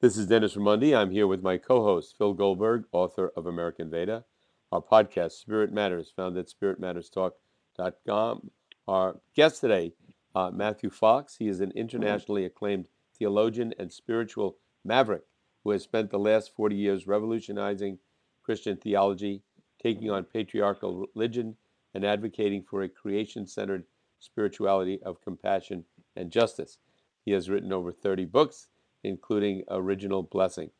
This is Dennis Raimondi. I'm here with my co host, Phil Goldberg, author of American Veda. Our podcast, Spirit Matters, found at spiritmatterstalk.com. Our guest today, uh, Matthew Fox. He is an internationally acclaimed theologian and spiritual maverick who has spent the last 40 years revolutionizing Christian theology, taking on patriarchal religion, and advocating for a creation centered spirituality of compassion and justice. He has written over 30 books, including Original Blessing.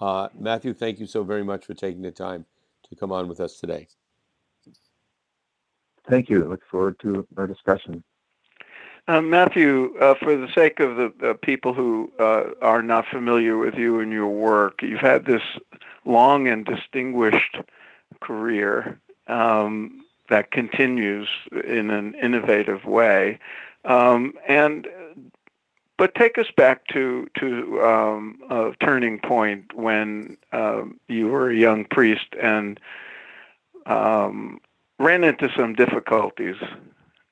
Uh, Matthew, thank you so very much for taking the time to come on with us today. Thank you. I look forward to our discussion. Uh, Matthew, uh, for the sake of the people who uh, are not familiar with you and your work, you've had this long and distinguished career um, that continues in an innovative way. Um, and but take us back to to um, a turning point when um, you were a young priest and um, ran into some difficulties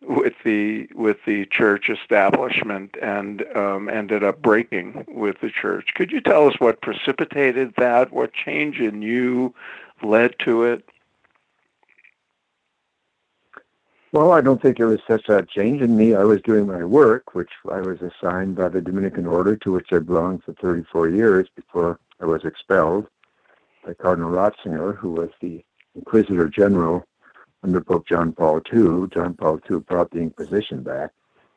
with the with the church establishment and um, ended up breaking with the church. Could you tell us what precipitated that? What change in you led to it? Well, I don't think there was such a change in me. I was doing my work, which I was assigned by the Dominican Order, to which I belonged for 34 years before I was expelled by Cardinal Ratzinger, who was the Inquisitor General under Pope John Paul II. John Paul II brought the Inquisition back.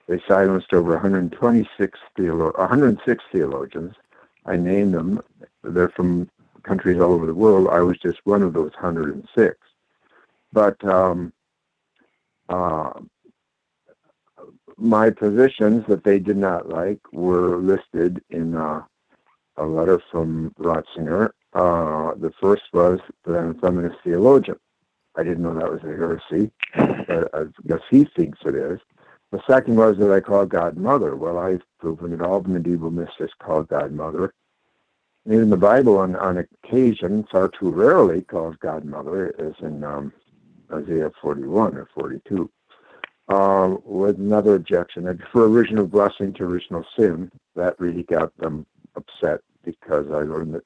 They silenced over 126 theolo- 106 theologians. I named them. They're from countries all over the world. I was just one of those 106. But um, uh, my positions that they did not like were listed in uh, a letter from Ratzinger. Uh, the first was that I'm a feminist theologian. I didn't know that was a heresy, but I guess he thinks it is. The second was that I called God Mother. Well, I've proven that all the medieval mystics called God Mother. And even the Bible, on, on occasion, far too rarely, calls God Mother, as in um, Isaiah 41 or 42. Uh, with another objection, and for original blessing to original sin, that really got them upset because I learned that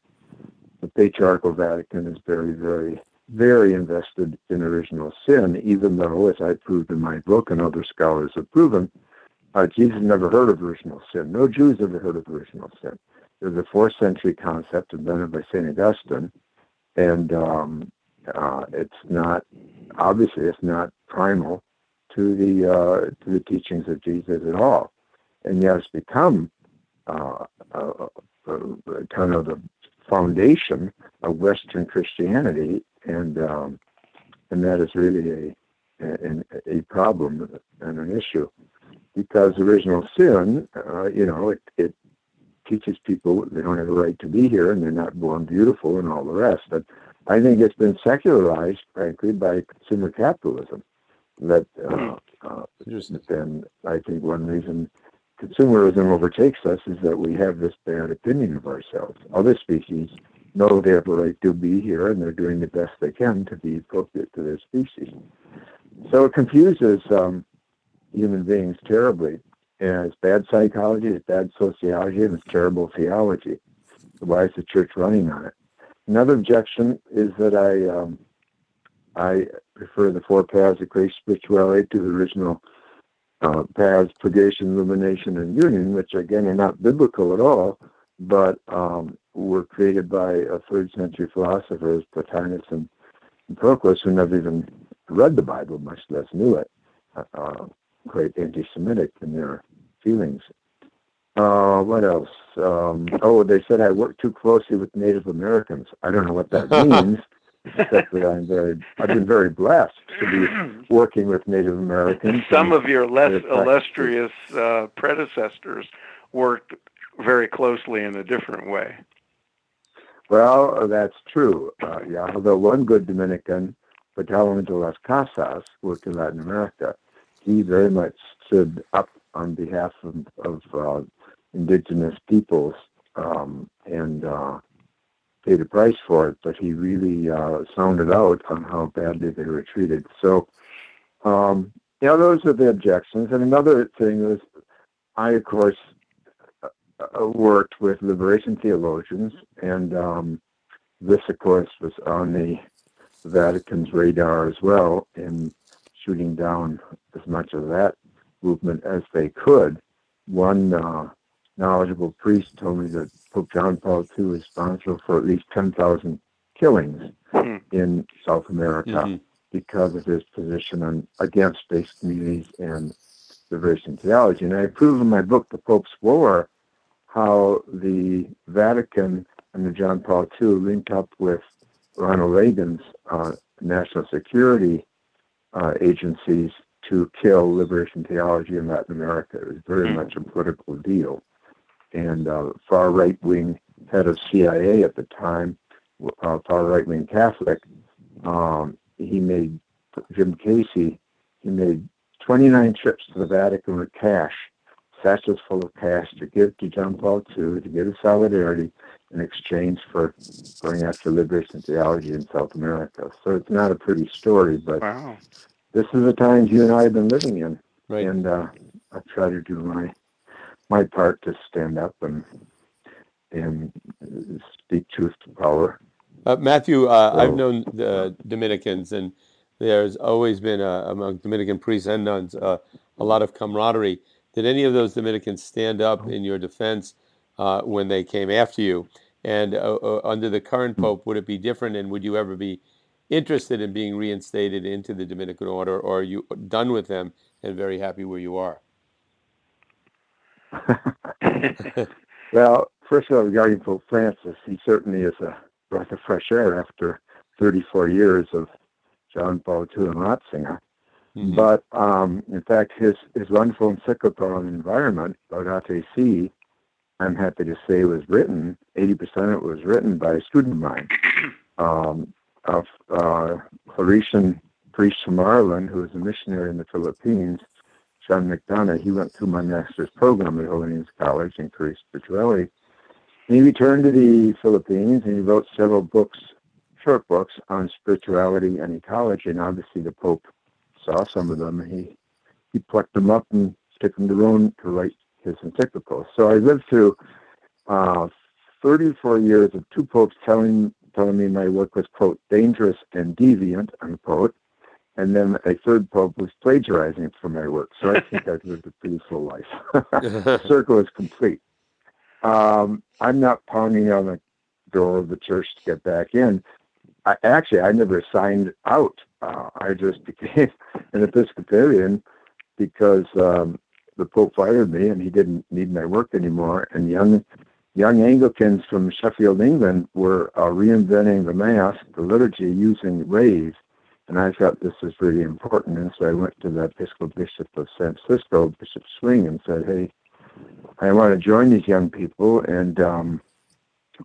the patriarchal Vatican is very, very, very invested in original sin, even though, as I proved in my book and other scholars have proven, uh, Jesus never heard of original sin. No Jews ever heard of original sin. It was a fourth century concept invented by St. Augustine, and um, uh, it's not obviously it's not primal to the uh, to the teachings of Jesus at all, and yet it's become uh, kind of the foundation of Western Christianity, and um, and that is really a, a a problem and an issue. Because original sin, uh, you know, it, it teaches people they don't have a right to be here and they're not born beautiful and all the rest. But I think it's been secularized, frankly, by consumer capitalism. That uh, uh, then I think one reason consumerism overtakes us is that we have this bad opinion of ourselves. Other species know they have a right to be here, and they're doing the best they can to be appropriate to their species. So it confuses um, human beings terribly. And it's bad psychology, it's bad sociology, and it's terrible theology. Why is the church running on it? Another objection is that I um, I prefer the four paths of grace spirituality to the original uh, paths, purgation, illumination, and union, which again are not biblical at all, but um, were created by a third century philosophers, Plotinus and, and Proclus, who never even read the Bible, much less knew it. Uh, uh quite anti-Semitic in their feelings. Uh, what else? Um, oh, they said I work too closely with Native Americans. I don't know what that means. except that I'm very, I've been very blessed to be working with Native Americans. Some of your less illustrious uh, predecessors worked very closely in a different way. Well, that's true. Uh, yeah, although one good Dominican, Bartolome de las Casas, worked in Latin America, he very much stood up on behalf of, of uh, indigenous peoples um, and uh, paid a price for it, but he really uh, sounded out on how badly they were treated. So, um, you know, those are the objections. And another thing is, I, of course, uh, worked with liberation theologians, and um, this, of course, was on the Vatican's radar as well in shooting down as much of that movement as they could. One uh, knowledgeable priest told me that Pope John Paul II is responsible for at least 10,000 killings Hmm. in South America Mhm. because of his position on against base communities and liberation theology. And I prove in my book, The Pope's War, how the Vatican under John Paul II linked up with Ronald Reagan's uh, national security uh, agencies to kill liberation theology in Latin America. It was very Hmm. much a political deal. And uh, far right wing head of CIA at the time, uh, far right wing Catholic, um, he made Jim Casey. He made 29 trips to the Vatican with cash, satchels full of cash to give to John Paul II to give his solidarity in exchange for going after liberation theology in South America. So it's not a pretty story, but Wow. this is the times you and I have been living in, Right. and uh, I try to do my my part to stand up and and speak truth to power. Uh, Matthew, uh, I've known the Dominicans, and there's always been uh, among Dominican priests and nuns uh, a lot of camaraderie. Did any of those Dominicans stand up in your defense uh, when they came after you? And uh, uh, under the current pope, would it be different? And would you ever be interested in being reinstated into the Dominican order, or are you done with them and very happy where you are? Well, first of all, regarding Pope Francis, he certainly is a breath of fresh air after 34 years of John Paul II and Ratzinger. Mhm. But um, in fact, his, his wonderful encyclical on the environment, Laudato Si, I'm happy to say was written, 80% of it was written by a student of mine, um, of uh, Claretian priest from Ireland, who was a missionary in the Philippines, John McDonough. He went through my master's program at Holy College in Career Spirituality. And he returned to the Philippines and he wrote several books, short books on spirituality and ecology. And obviously the Pope saw some of them and he, he plucked them up and took them to Rome to write his encyclical. So I lived through uh, 34 years of two popes telling telling me my work was quote dangerous and deviant unquote, and then a third pope was plagiarizing from my work. So I think I've lived a pretty full life. the circle is complete. Um, I'm not pounding on the door of the church to get back in. I, actually, I never signed out. Uh, I just became an Episcopalian because um, the Pope fired me and he didn't need my work anymore. And young young Anglicans from Sheffield, England, were uh, reinventing the Mass, the liturgy, using rays. And I thought this was really important. And so I went to the Episcopal Bishop of San Francisco, Bishop Swing, and said, hey, I want to join these young people and um,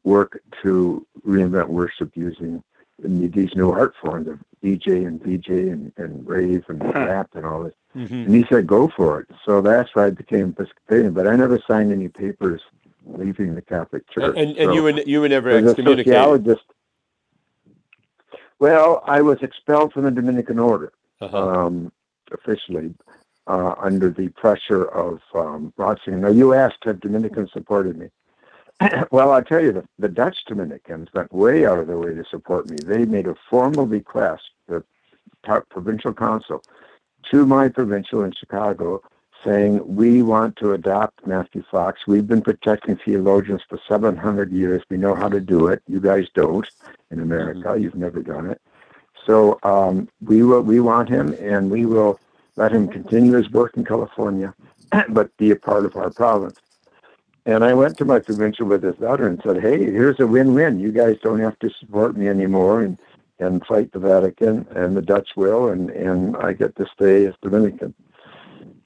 work to reinvent worship using these new art forms of DJ and VJ and, and rave and rap and all this. Mhm. And he said, go for it. So that's why I became Episcopalian. But I never signed any papers leaving the Catholic Church. And, and So you were you were never a excommunicated. sociologist, well, I was expelled from the Dominican order Uh-huh. um, officially uh, under the pressure of um, Ratzinger. Now, you asked have Dominicans supported me. well, I'll tell you, the, the Dutch Dominicans went way out of their way to support me. They made a formal request, the provincial council, to my provincial in Chicago, saying, we want to adopt Matthew Fox. We've been protecting theologians for 700 years. We know how to do it. You guys don't in America. You've never done it. So um, we will, we want him, and we will let him continue his work in California, but be a part of our province. And I went to my provincial with this letter and said, "Hey, here's a win-win. You guys don't have to support me anymore, and and fight the Vatican, and the Dutch will, and and I get to stay as Dominican."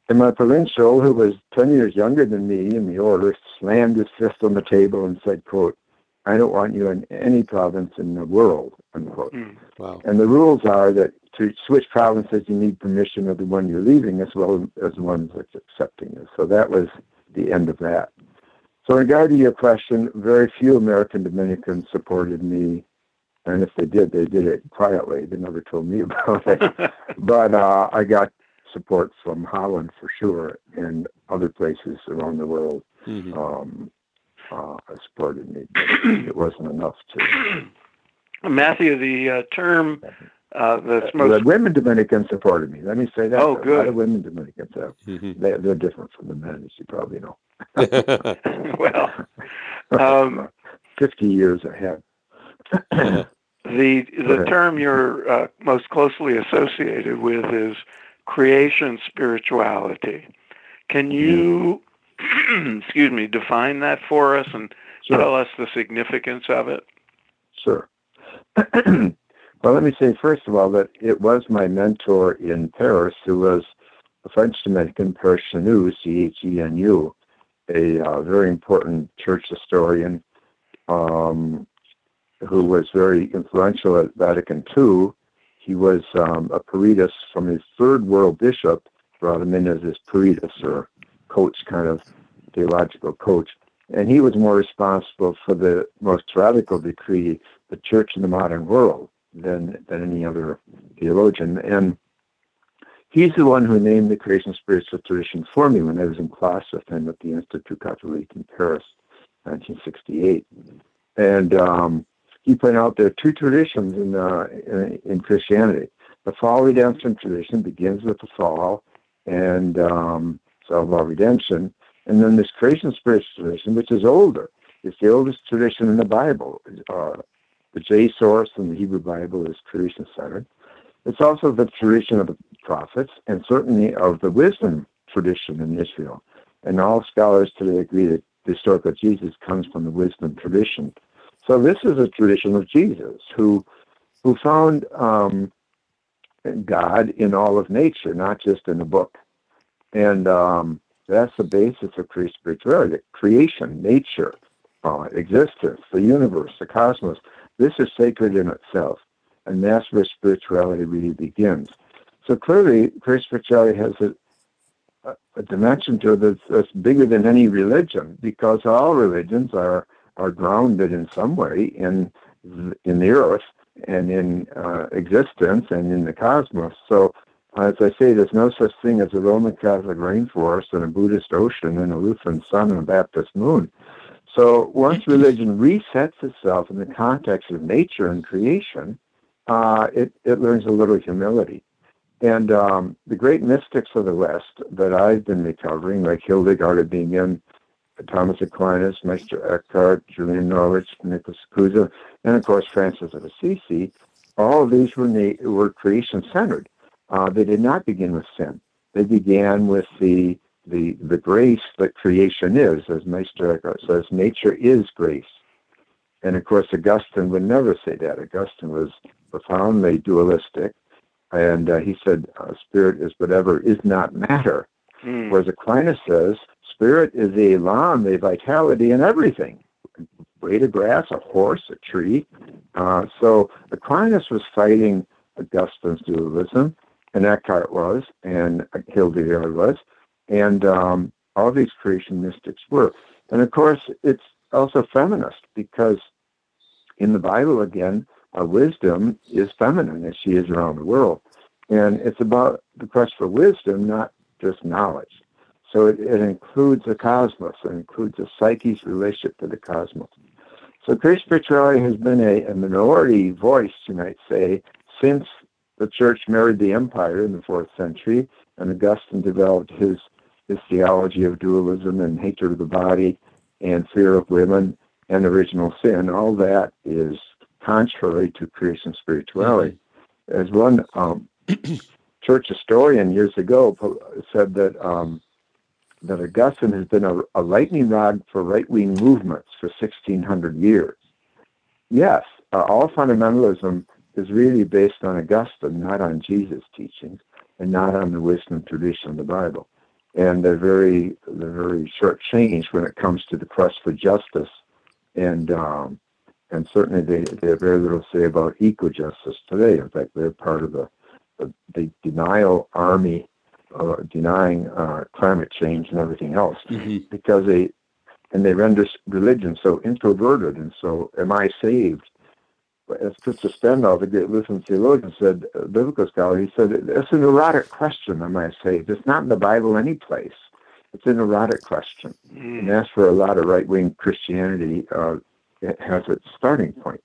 And my provincial, who was ten years younger than me in the order, slammed his fist on the table and said, "Quote, I don't want you in any province in the world." Unquote. Hmm. Wow. And the rules are that to switch provinces, you need permission of the one you're leaving as well as the one that's accepting you. So that was the end of that. So in regard to your question, very few American Dominicans supported me. And if they did, they did it quietly. They never told me about it. but uh, I got support from Holland for sure and other places around the world. Mhm. Um, uh, supported me. it wasn't enough to. Matthew, the uh, term uh, that's most the women Dominicans supported me. Let me say that. Oh, good. A lot of women Dominicans have. Mm-hmm. They, are different from the men, as you probably know. well, um, fifty years ahead. the the term you're uh, most closely associated with is creation spirituality. Can you, excuse me, define that for us and sure. tell us the significance of it? Sure. well, let me say first of all that it was my mentor in Paris who was a French Dominican, Père Chenu, C-H-E-N-U, a uh, very important church historian um, who was very influential at Vatican II. He was um, a Peritus from his third world bishop, brought him in as his Peritus or coach, kind of theological coach. And he was more responsible for the most radical decree, the church in the modern world, than, than any other theologian. And he's the one who named the creation spiritual tradition for me when I was in class with him at the Institut Catholique in Paris, 1968. And um, he pointed out there are two traditions in, uh, in, Christianity. The fall redemption tradition begins with the fall and um, about redemption, and then this creation spiritual tradition, which is older. It's the oldest tradition in the Bible. Uh, the J source in the Hebrew Bible is creation centered. It's also the tradition of the prophets and certainly of the wisdom tradition in Israel. And all scholars today agree that the story of Jesus comes from the wisdom tradition. So this is a tradition of Jesus, who who found um, God in all of nature, not just in a book. And um, that's the basis of spirituality, creation, nature, uh, existence, the universe, the cosmos. This is sacred in itself. And that's where spirituality really begins. So clearly, spirituality has a, a dimension to it that's, that's bigger than any religion because all religions are are grounded in some way in in the earth and in uh, existence and in the cosmos. So, as I say, there's no such thing as a Roman Catholic rainforest and a Buddhist ocean and a Lutheran sun and a Baptist moon. So, once religion resets itself in the context of nature and creation, uh, it, it learns a little humility. And um, the great mystics of the West that I've been recovering, like Hildegard of Bingen, Thomas Aquinas, Meister Eckhart, Julian Norwich, Nicholas Cusa, and of course Francis of Assisi, all of these were, na- were creation centered. Uh, they did not begin with sin. They began with the, the, the grace that creation is, as Meister Eckhart says, nature is grace. And of course, Augustine would never say that. Augustine was profoundly dualistic, and uh, he said, uh, spirit is whatever is not matter. Mm. Whereas Aquinas says, spirit is the elan, the vitality in everything. Blade of grass, a horse, a tree. Uh, so Aquinas was fighting Augustine's dualism, and Eckhart was, and Hildegard was, and um, all these creation mystics were. And of course, it's also feminist because in the Bible, again, uh, wisdom is feminine as she is around the world. And it's about the quest for wisdom, not just knowledge. So it, it includes the cosmos. It includes the psyche's relationship to the cosmos. So Christian spirituality has been a, a minority voice, you might say, since the church married the empire in the fourth century, and Augustine developed his his theology of dualism and hatred of the body and fear of women and original sin. All that is contrary to creation spirituality. As one um, church historian years ago said that um, that Augustine has been a, a lightning rod for right-wing movements for 1600 years. Yes, uh, all fundamentalism is really based on Augustine, not on Jesus' teachings, and not on the wisdom tradition of the Bible. And they're very, they're very short-changed when it comes to the quest for justice, and um, and certainly they, they have very little to say about eco-justice today. In fact, they're part of the, the, the denial army uh, denying uh, climate change and everything else mm-hmm. because they and they render religion so introverted and so am I saved? As Christopher Stendahl, the great Lutheran theologian, said, a biblical scholar, he said, it's an erotic question, am I saved? It's not in the Bible any place. it's an erotic question. Mm. And that's where a lot of right wing Christianity uh, it has its starting point.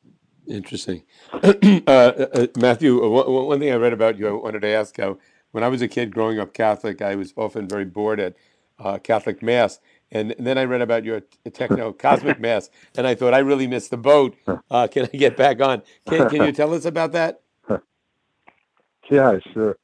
Interesting. uh, uh, Matthew, uh, one, one thing I read about you, I wanted to ask how, when I was a kid growing up Catholic, I was often very bored at uh, Catholic Mass. And, then I read about your techno cosmic mass, and I thought I really missed the boat. Uh, can I get back on? Can, can you tell us about that? Yeah, sure.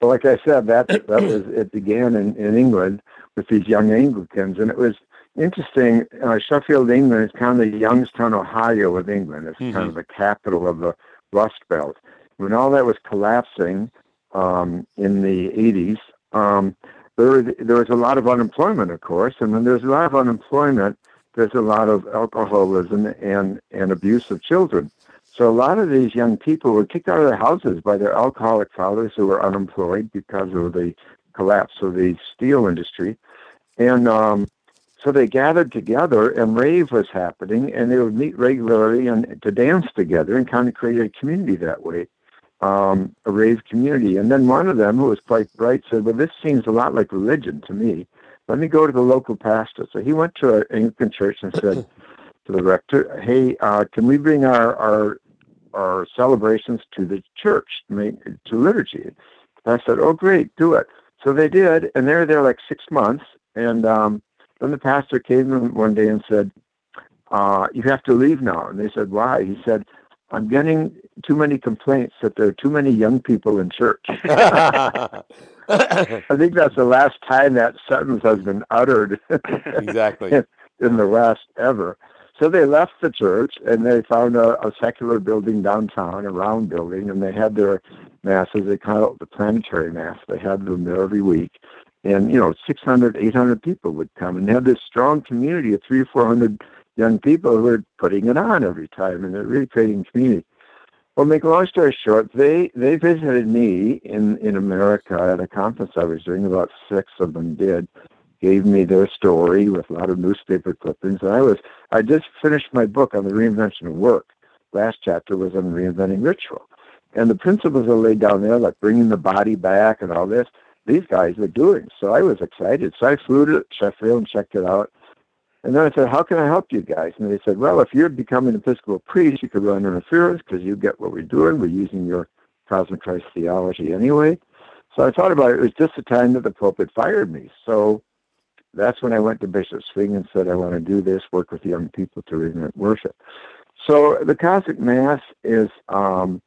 Well, like I said, that that was it began in, in England with these young Anglicans, and it was interesting. Uh, Sheffield, England, is kind of the Youngstown, Ohio of England. It's kind of the capital of the Rust Belt. When all that was collapsing um, in the 80s, um, there, there was a lot of unemployment, of course, and when there's a lot of unemployment, there's a lot of alcoholism and, and abuse of children. So a lot of these young people were kicked out of their houses by their alcoholic fathers who were unemployed because of the collapse of the steel industry. And um, so they gathered together and rave was happening and they would meet regularly and to dance together and kind of create a community that way, um, a rave community. And then one of them, who was quite bright, said, well, this seems a lot like religion to me. Let me go to the local pastor. So he went to an Anglican church and said to the rector, hey, uh, can we bring our, our our celebrations to the church, to liturgy. And I said, "Oh, great, do it." So they did, and they were there like six months. And um, then the pastor came in one day and said, uh, "You have to leave now." And they said, "Why?" He said, "I'm getting too many complaints that there are too many young people in church." I think that's the last time that sentence has been uttered. exactly. in the West ever. So they left the church and they found a, a secular building downtown, a round building, and they had their masses. They call it the planetary mass. They had them there every week. And, you know, 600, 800 people would come. And they had this strong community of three or 400 young people who were putting it on every time. And they're really creating community. Well, make a long story short, they, they visited me in, in America at a conference I was doing. About six of them did gave me their story with a lot of newspaper clippings. And I was I just finished my book on the reinvention of work. Last chapter was on reinventing ritual. And the principles are laid down there, like bringing the body back and all this. These guys were doing. So I was excited. So I flew to Sheffield and checked it out. And then I said, how can I help you guys? And they said, well, if you're becoming an Episcopal priest, you could run interference because you get what we're doing. We're using your cosmic Christ theology anyway. So I thought about it. It was just the time that the Pope had fired me. So that's when I went to Bishop Swing and said, I want to do this, work with young people to reinvent worship. So the Cosmic Mass is, um,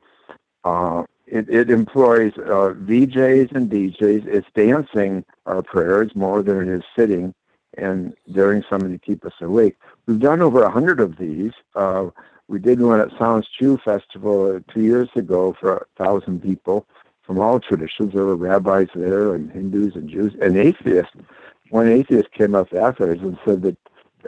uh, it, it employs uh, VJs and DJs. It's dancing our prayers more than it is sitting and daring somebody to keep us awake. We've done over a hundred of these. Uh, we did one at Sounds True Festival two years ago for a thousand people from all traditions. There were rabbis there and Hindus and Jews and atheists one atheist came up afterwards and said that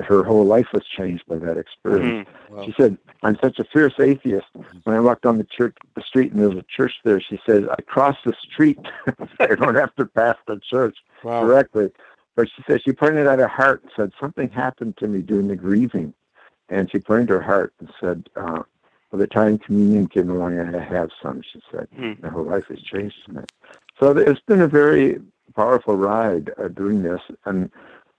her whole life was changed by that experience. Mm-hmm. Wow. She said, "I'm such a fierce atheist. When I walked down the church, the street, and there was a church there, she says I crossed the street. I don't have to pass the church Wow. directly." But she said she pointed at her heart and said something happened to me during the grieving, and she pointed to her heart and said, uh, "By the time communion came along, I had to have some." She said, Hmm. "My whole life has changed from that." So it's been a very powerful ride uh, doing this, and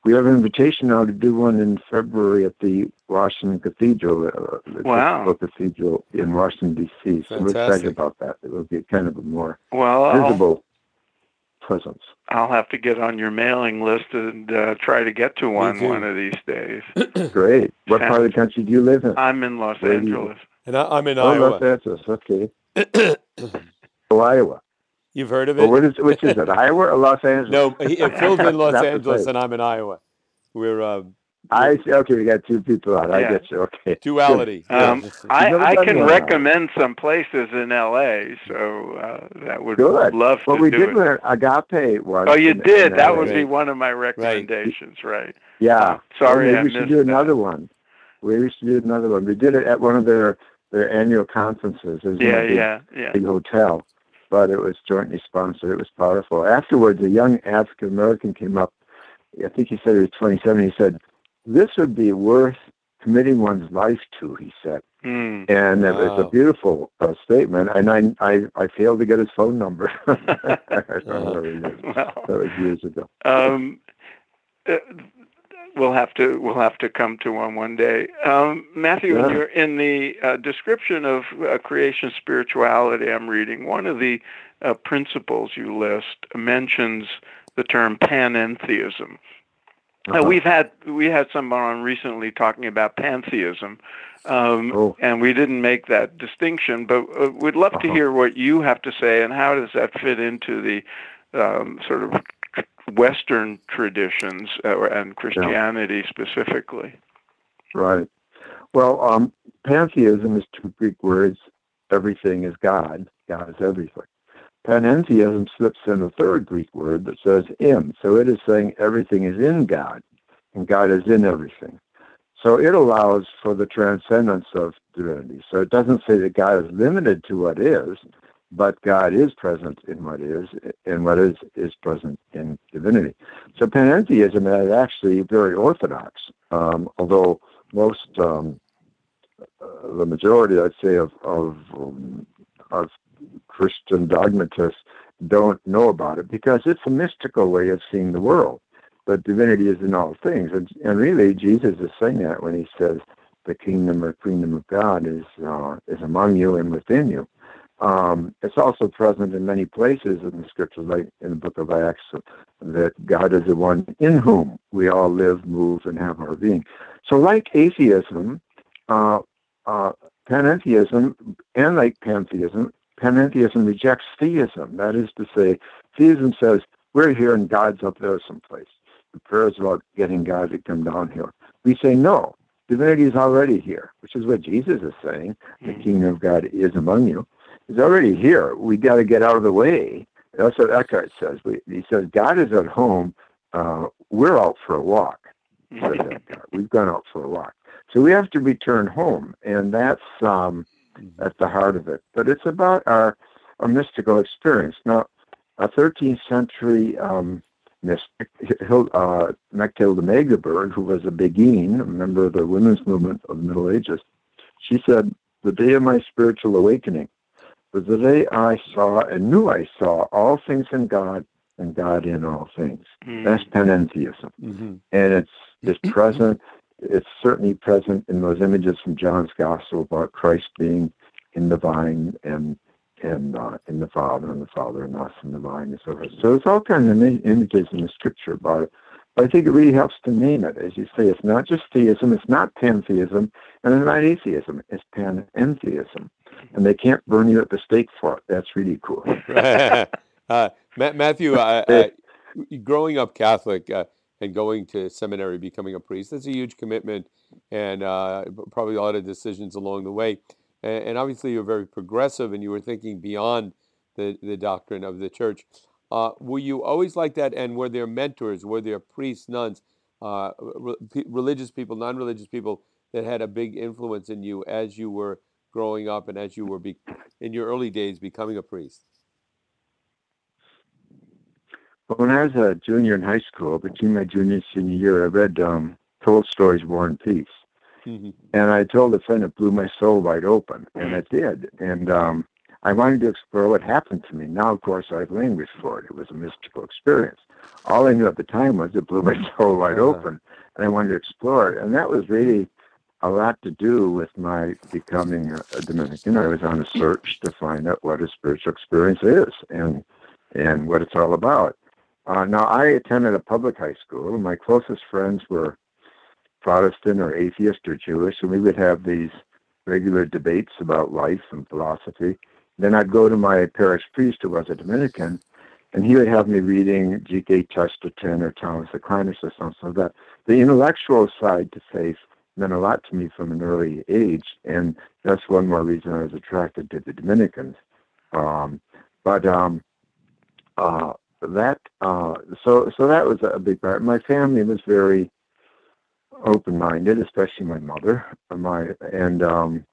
we have an invitation now to do one in February at the Washington Cathedral, uh, the Wow. Episcopal Cathedral in Washington D.C. So we're excited about that. It will be kind of a more Well, visible presence. I'll have to get on your mailing list and uh, try to get to one one of these days. Great. What part of the country do you live in? I'm in Los Where Angeles. And I, I'm in oh, Los Iowa. Angeles. Okay. Oh, Iowa. You've heard of Well, it? what is, which is it, Iowa or Los Angeles? No, he, Phil's in Los Angeles and I'm in Iowa. We're uh, I see. Okay, we got two people on. I Yeah. get you. Okay. duality. Um, Yeah. I, I can one. recommend some places in L.A., so uh, that would Good. love Well, to we do did it. one at Agape once. Oh, you in- did. in That LA. would be one of my recommendations, right? Yeah. Sorry, Well, I we should do that. another one. We should do another one. We did it at one of their their annual conferences. It Yeah, a big, yeah, yeah. big hotel, but it was jointly sponsored. It was powerful. Afterwards, a young African American came up. I think he said he was 27. He said, "This would be worth committing one's life to." He said, Hmm. and it was a beautiful uh, statement. And I, I I failed to get his phone number. I don't know where he is. Well, That was years ago. um, uh, we'll have to we'll have to come to one one day. Um, Matthew, Yeah. in, your, in the uh, description of uh, creation spirituality, I'm reading one of the uh, principles you list mentions the term panentheism. Uh, Uh-huh. we've had we had someone on recently talking about pantheism, um, Oh. and we didn't make that distinction. But uh, we'd love to Uh-huh. hear what you have to say, and how does that fit into the um, sort of Western traditions uh, and Christianity specifically? Right. Well, um, pantheism is two Greek words. Everything is God. God is everything. Panentheism slips in a third Greek word that says in. So it is saying everything is in God, and God is in everything. So it allows for the transcendence of divinity. So it doesn't say that God is limited to what is, but God is present in what is, and what is is present in divinity. So panentheism is actually very orthodox, um, although most, um, uh, the majority, I'd say, of of, um, of Christian dogmatists don't know about it because it's a mystical way of seeing the world. But divinity is in all things, and, and really, Jesus is saying that when he says, "The kingdom or kingdom of God is uh, is among you and within you." Um, it's also present in many places in the scriptures, like in the book of Acts, that God is the one in whom we all live, move, and have our being. So, like atheism, uh, uh, panentheism, and like pantheism, panentheism rejects theism. That is to say, theism says we're here and God's up there someplace. The prayer is about getting God to come down here. We say no. Divinity is already here, which is what Jesus is saying. The kingdom of God is among you. It's already here. We got to get out of the way. That's what Eckhart says. We, he says God is at home. Uh, we're out for a walk. Eckhart. We've gone out for a walk. So we have to return home, and that's um, at the heart of it. But it's about our, our mystical experience. Now, a 13th century um, mystic, uh, Mechtilde Magdeburg, who was a Beguine, a member of the women's movement of the Middle Ages, she said, the day of my spiritual awakening was the day I saw and knew I saw all things in God and God in all things. Mm. That's panentheism. Mm-hmm. And it's, it's present. It's certainly present in those images from John's Gospel about Christ being in the vine and and uh, in the Father and the Father and us in the vine and so forth. So it's all kinds of ima- images in the Scripture about it. But I think it really helps to name it. As you say, it's not just theism, it's not pantheism, and it's not atheism, it's panentheism. And they can't burn you at the stake for it. That's really cool. uh, Matthew, growing up Catholic uh, and going to seminary, becoming a priest, that's a huge commitment and uh, probably a lot of decisions along the way. And, and obviously, you're very progressive and you were thinking beyond the, the doctrine of the church. Uh, were you always like that? And were there mentors? Were there priests, nuns, uh, re- religious people, non religious people that had a big influence in you as you were growing up and as you were be- in your early days becoming a priest? But when I was a junior in high school, between my junior and senior year, I read um, Tolstoy's War and Peace. Mhm. And I told a friend it blew my soul wide open, and it did. And um, I wanted to explore what happened to me. Now, of course, I have language for it. It was a mystical experience. All I knew at the time was it blew my soul wide Uh-huh. open, and I wanted to explore it. And that was really a lot to do with my becoming a, a Dominican. I was on a search to find out what a spiritual experience is and and what it's all about. Uh, now, I attended a public high school. My closest friends were Protestant or atheist or Jewish, and we would have these regular debates about life and philosophy. Then I'd go to my parish priest, who was a Dominican, and he would have me reading G.K. Chesterton or Thomas Aquinas or something. So that the intellectual side to faith meant a lot to me from an early age, and that's one more reason I was attracted to the Dominicans. Um, but um, uh, that uh, so so that was a big part. My family was very open-minded, especially my mother. My and um,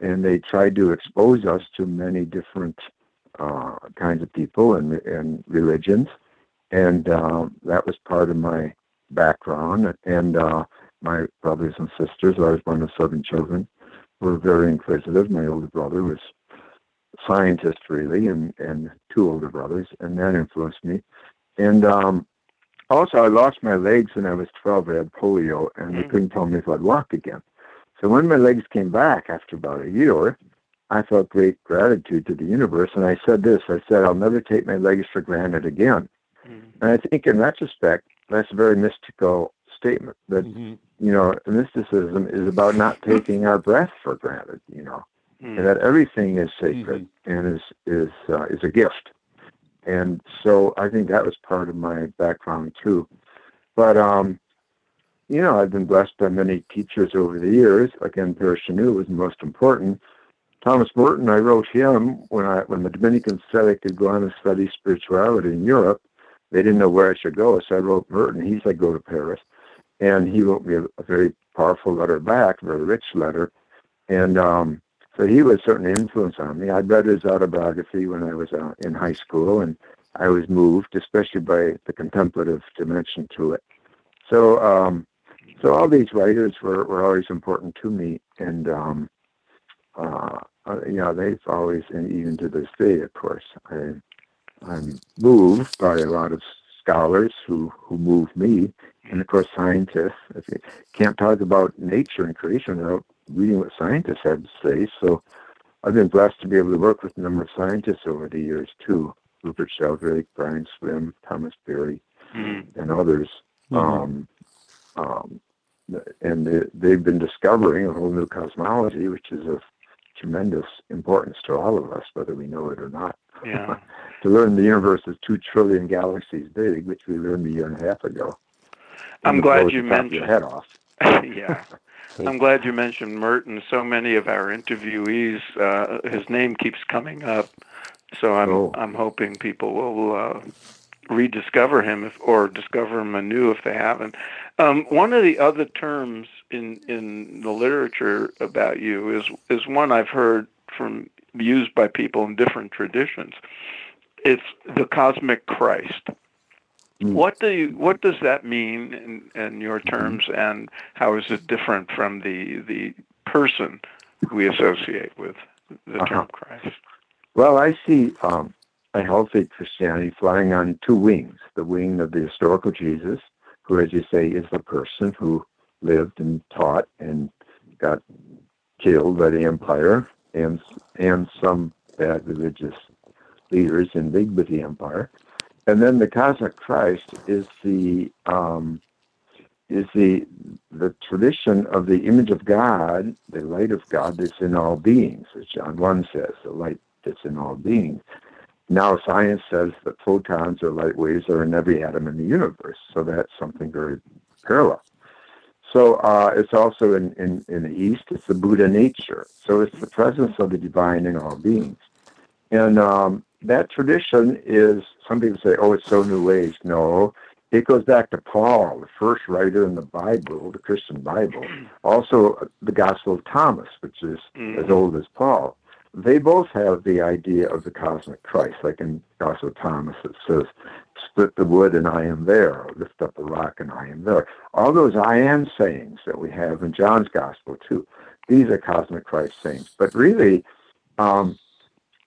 and they tried to expose us to many different uh, kinds of people and and religions, and uh, that was part of my background. And uh, my brothers and sisters, I was one of seven children, were very inquisitive. My older brother was scientist, really, and and two older brothers, and that influenced me. And um, Also, I lost my legs when I was 12. I had polio, and they Mhm. couldn't tell me if I'd walk again. So when my legs came back after about a year, I felt great gratitude to the universe, and I said this: I said, "I'll never take my legs for granted again." Mm. And I think, in retrospect, that's a very mystical statement. That Mhm. you know, mysticism is about not taking our breath for granted. You know, Mm. and that everything is sacred and is is uh, is a gift. And so I think that was part of my background too. But um, you know, I've been blessed by many teachers over the years. Again, Père Chenu was the most important. Thomas Merton, I wrote him when I when the Dominicans said I could go on and study spirituality in Europe. They didn't know where I should go, so I wrote Merton. He said go to Paris, and he wrote me a, a very powerful letter back, a very rich letter, and um, so he was certainly influence on me. I'd read his autobiography when I was uh, in high school, and I was moved, especially by the contemplative dimension to it. So, um, so all these writers were, were always important to me, and um, uh, uh, you know, they've always, and even to this day, of course, I, I'm moved by a lot of scholars who who move me, and of course, scientists. If you can't talk about nature and creation without reading what scientists have to say. So, I've been blessed to be able to work with a number of scientists over the years too. Rupert Sheldrake, Brian Swimme, Thomas Berry, Mm. and others. Mhm. Um, um, and they, they've been discovering a whole new cosmology, which is of tremendous importance to all of us, whether we know it or not. Yeah. To learn the universe is two trillion galaxies big, which we learned a year and a half ago. I'm glad you of your mentioned- head off. yeah. I'm glad you mentioned Merton. So many of our interviewees, uh, his name keeps coming up. So I'm Oh. I'm hoping people will uh, rediscover him if, or discover him anew if they haven't. Um, one of the other terms in in the literature about you is is one I've heard from used by people in different traditions. It's the cosmic Christ. Mm. What do you, what does that mean in, in your terms, and how is it different from the the person we associate with the Uh-huh. term Christ? Well, I see um, a healthy Christianity flying on two wings. The wing of the historical Jesus, who, as you say, is the person who lived and taught and got killed by the empire and and some bad religious leaders in league with the empire. And then the cosmic Christ is the um, is the the tradition of the image of God, the light of God that's in all beings, as John 1 says, the light that's in all beings. Now science says that photons or light waves are in every atom in the universe, so that's something very parallel. So uh, it's also in, in, in the East, it's the Buddha nature. So it's the presence of the divine in all beings. And um, that tradition is, some people say, oh, it's so new age. No, it goes back to Paul, the first writer in the Bible, the Christian Bible. Also, the Gospel of Thomas, which is as old as Paul. They both have the idea of the cosmic Christ, like in Gospel of Thomas, it says, split the wood and I am there, or lift up the rock and I am there. All those I am sayings that we have in John's Gospel, too, these are cosmic Christ sayings. But really, um,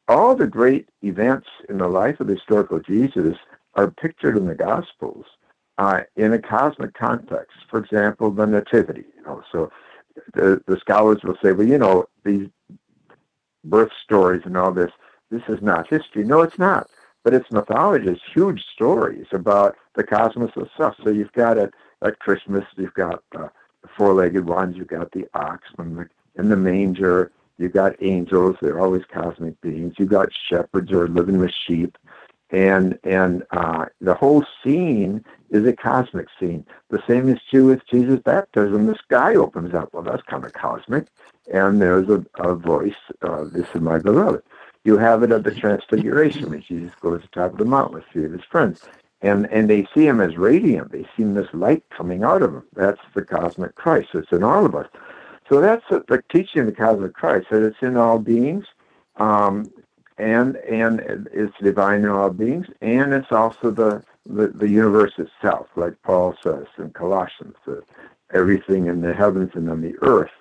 all the great events in the life of the historical Jesus are pictured in the Gospels uh, in a cosmic context. For example, the Nativity. You know, so the, the scholars will say, well, you know, these birth stories and all this, this is not history. No, it's not. But it's mythology. It's huge stories about the cosmos itself. So you've got it at Christmas. You've got the four-legged ones. You've got the ox in the, in the manger. You've got angels. They're always cosmic beings. You've got shepherds who are living with sheep. And and uh, the whole scene is a cosmic scene. The same is true with Jesus' baptism. The sky opens up. Well, that's kind of cosmic. And there's a, a voice, uh, this is my beloved. You have it at the transfiguration when Jesus goes to the top of the mountain with three of his friends. And and they see him as radiant. They see this light coming out of him. That's the cosmic Christ. It's in all of us. So that's the teaching of the cosmic Christ, that it's in all beings. Um, and and it's divine in all beings, and it's also the, the, the universe itself, like Paul says in Colossians, that everything in the heavens and on the earth,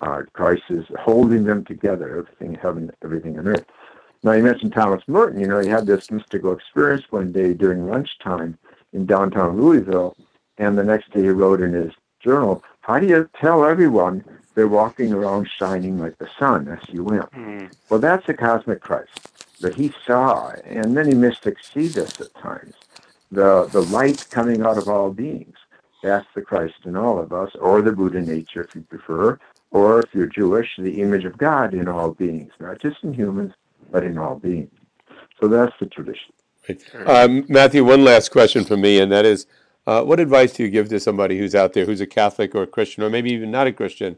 uh, Christ is holding them together, everything in heaven, everything on earth. Now you mentioned Thomas Merton. You know, he had this mystical experience one day during lunchtime in downtown Louisville. And the next day he wrote in his journal, how do you tell everyone they're walking around shining like the sun as you went? Mm. Well, that's the cosmic Christ that he saw, and many mystics see this at times. The, the light coming out of all beings. That's the Christ in all of us, or the Buddha nature if you prefer, or if you're Jewish, the image of God in all beings, not just in humans, but in all beings. So that's the tradition. Um, Matthew, one last question from me, and that is, uh, what advice do you give to somebody who's out there who's a Catholic or a Christian, or maybe even not a Christian,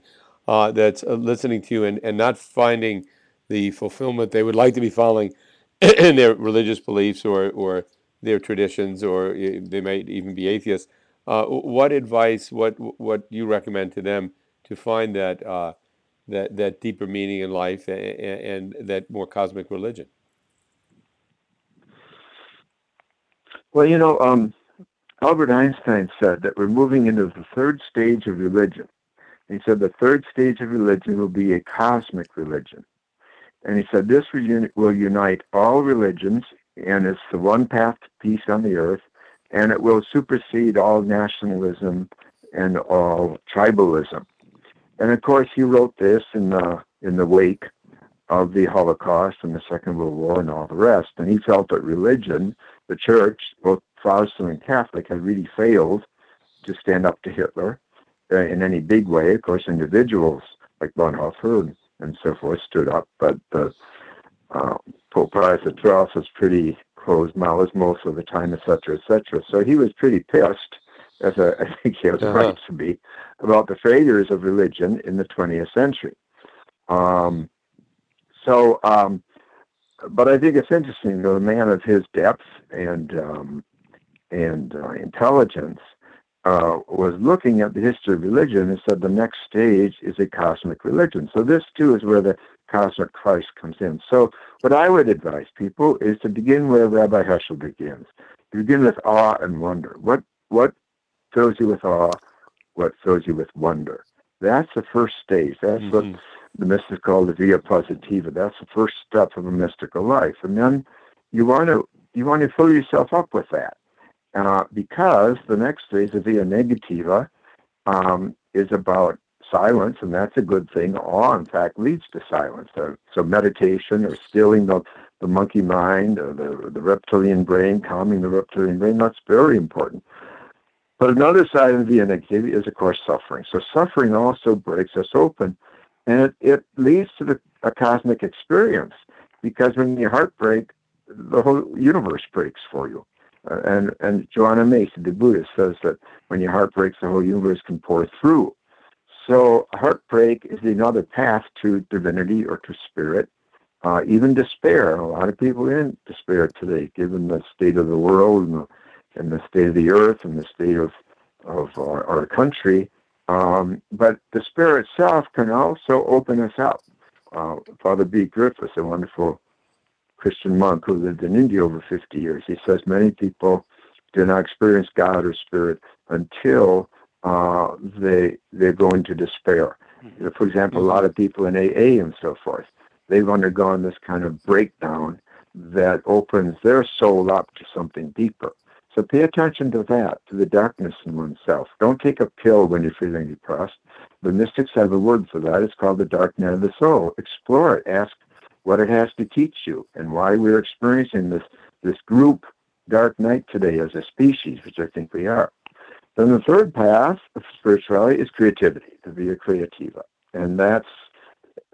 uh, that's uh, listening to you and, and not finding the fulfillment they would like to be following in their religious beliefs or, or their traditions, or they might even be atheists? Uh, what advice, what what you recommend to them to find that uh, that that deeper meaning in life and, and that more cosmic religion? Well, you know, um, Albert Einstein said that we're moving into the third stage of religion. He said the third stage of religion will be a cosmic religion. And he said this will unite all religions, and it's the one path to peace on the earth, and it will supersede all nationalism and all tribalism. And of course, he wrote this in the in the wake of the Holocaust and the Second World War and all the rest. And he felt that religion, the church, both Protestant and Catholic, had really failed to stand up to Hitler uh, in any big way. Of course, individuals like Bonhoeffer and, and so forth stood up, but the uh, Pope Pius XII was pretty closed mouths most of the time, etc., etc. So he was pretty pissed, as a, I think he has uh-huh. right to be, about the failures of religion in the 20th century. Um, so, um, but I think it's interesting. that a man of his depth and um, and uh, intelligence uh, was looking at the history of religion and said the next stage is a cosmic religion. So this too is where the cosmic Christ comes in. So what I would advise people is to begin where Rabbi Heschel begins. To begin with awe and wonder. What what fills you with awe? What fills you with wonder? That's the first stage. That's mm-hmm. what the mystics call the via positiva. That's the first step of a mystical life. And then you want to you want to fill yourself up with that. Uh, because the next phase of via negativa um, is about silence, and that's a good thing. Awe, in fact, leads to silence. So, so meditation or stilling the, the monkey mind or the, the reptilian brain, calming the reptilian brain, that's very important. But another side of via negativa is, of course, suffering. So suffering also breaks us open, and it, it leads to the, a cosmic experience because when your heart breaks, the whole universe breaks for you. And and Joanna Macy, the Buddhist, says that when your heart breaks, the whole universe can pour through. So heartbreak is another path to divinity or to spirit, uh, even despair. A lot of people are in despair today, given the state of the world and the, and the state of the earth and the state of of our, our country. Um, but despair itself can also open us up. Uh, Father Bede Griffiths, a wonderful Christian monk who lived in India over 50 years. He says many people do not experience God or spirit until uh, they they go into despair. Mm-hmm. For example, a lot of people in AA and so forth, they've undergone this kind of breakdown that opens their soul up to something deeper. So pay attention to that, to the darkness in oneself. Don't take a pill when you're feeling depressed. The mystics have a word for that. It's called the dark night of the soul. Explore it. Ask what it has to teach you, and why we're experiencing this this group dark night today as a species, which I think we are. Then the third path of spirituality is creativity, the via creativa, and that's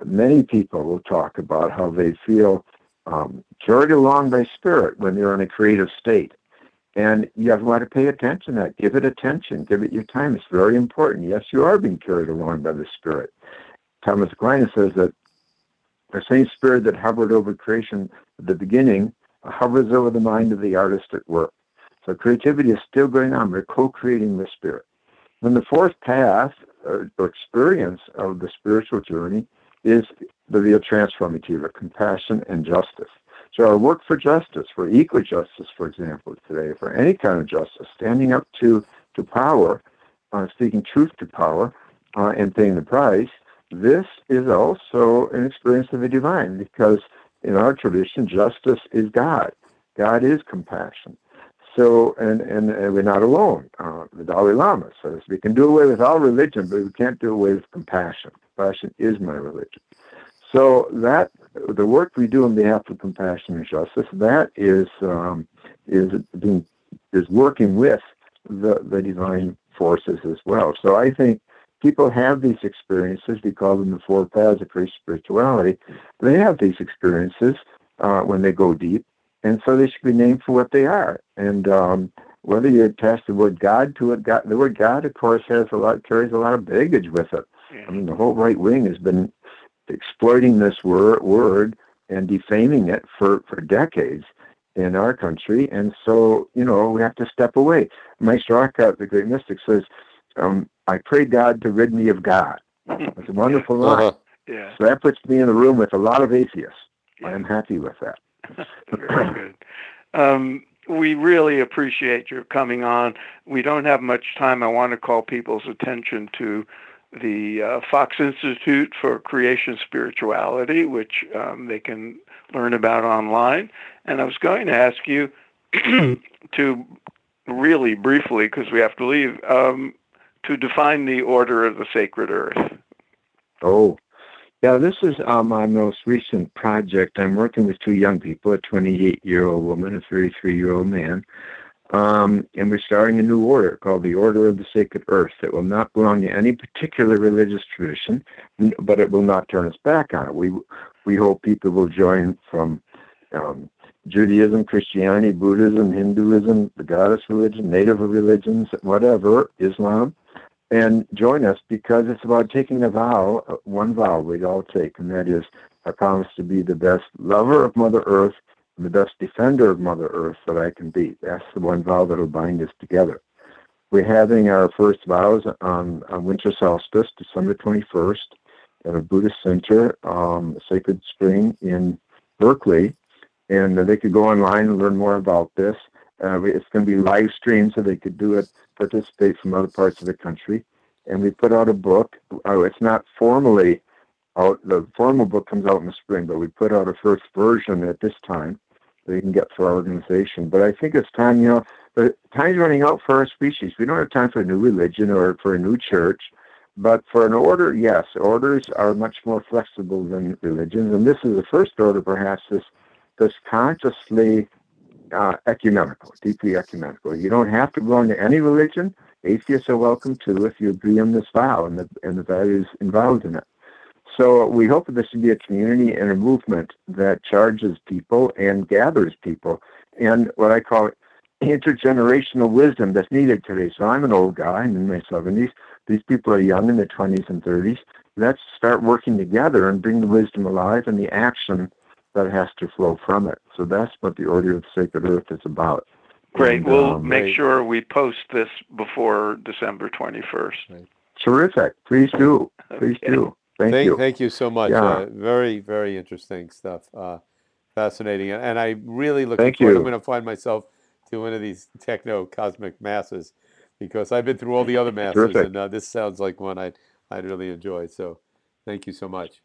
many people will talk about how they feel um, carried along by spirit when they're in a creative state. And you have to pay attention to that. Give it attention. Give it your time. It's very important. Yes, you are being carried along by the Spirit. Thomas Aquinas says that the same spirit that hovered over creation at the beginning hovers over the mind of the artist at work. So creativity is still going on. We're co-creating the spirit. Then the fourth path uh, or experience of the spiritual journey is the real transformative of compassion and justice. So our work for justice, for equal justice, for example, today, for any kind of justice, standing up to, to power, uh, speaking truth to power, uh, and paying the price, this is also an experience of the divine because in our tradition, justice is God. God is compassion. So, and, and, and we're not alone. Uh, the Dalai Lama says we can do away with all religion, but we can't do away with compassion. Compassion is my religion. So that the work we do on behalf of compassion and justice, that is um, is being is working with the the divine forces as well. So I think people have these experiences. We call them the four paths of free spirituality. They have these experiences uh, when they go deep, and so they should be named for what they are. And um, whether you attach the word God to it, God, the word God, of course, has a lot carries a lot of baggage with it. I mean, the whole right wing has been exploiting this word, word and defaming it for, for decades in our country. And so, you know, we have to step away. Meister Eckhart, the great mystic, says, um, I pray God to rid me of God. It's a wonderful line. Uh-huh. Yeah. So that puts me in the room with a lot of atheists. Yeah. I'm happy with that. Very good. Um, we really appreciate your coming on. We don't have much time. I want to call people's attention to the uh, Fox Institute for Creation Spirituality, which um, they can learn about online. And I was going to ask you to really briefly, because we have to leave, um, to define the Order of the Sacred Earth. Oh, yeah, this is um, my most recent project. I'm working with two young people, a 28 year old woman, a 33 year old man. Um, and we're starting a new order called the Order of the Sacred Earth that will not belong to any particular religious tradition, but it will not turn us back on it. We, we hope people will join from um, Judaism, Christianity, Buddhism, Hinduism, the goddess religion, native religions, whatever, Islam, and join us because it's about taking a vow, one vow we'd all take, and that is I promise to be the best lover of Mother Earth and the best defender of Mother Earth that I can be. That's the one vow that will bind us together. We're having our first vows on, on winter solstice, December 21st, at a Buddhist center, um, Sacred Spring in Berkeley, and they could go online and learn more about this. Uh, it's going to be live streamed, so they could do it, participate from other parts of the country. And we put out a book. Oh, it's not formally out. The formal book comes out in the spring, but we put out a first version at this time that you can get for our organization. But I think it's time, you know, the time's running out for our species. We don't have time for a new religion or for a new church. But for an order, yes, orders are much more flexible than religions. And this is the first order, perhaps, that's, that's consciously uh, ecumenical, deeply ecumenical. You don't have to belong to any religion. Atheists are welcome too if you agree on this vow and the, and the values involved in it. So we hope that this will be a community and a movement that charges people and gathers people and what I call intergenerational wisdom that's needed today. So I'm an old guy, I'm in my 70s. These people are young in their 20s and 30s. Let's start working together and bring the wisdom alive and the action that has to flow from it. So that's what the Order of the Sacred Earth is about. Great. And, we'll um, make Great. sure we post this before December 21st. Terrific. Please do. Please Okay. do. Thank, thank, you. thank you so much. Yeah. Uh, very, very interesting stuff. Uh, fascinating. And, and I really look Thank forward. you. I'm going to find myself to one of these techno cosmic masses because I've been through all the other masses, Terrific. and uh, this sounds like one I'd, I'd really enjoy. So thank you so much.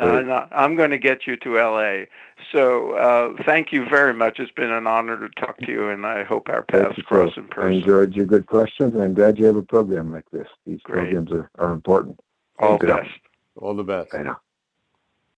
Uh, I'm going to get you to LA. So uh, thank you very much. It's been an honor to talk to you, and I hope our paths you, cross Phil. in I person. enjoyed your good questions, and I'm glad you have a program like this. These Great. programs are, are important. All Good. best. All the best. I know.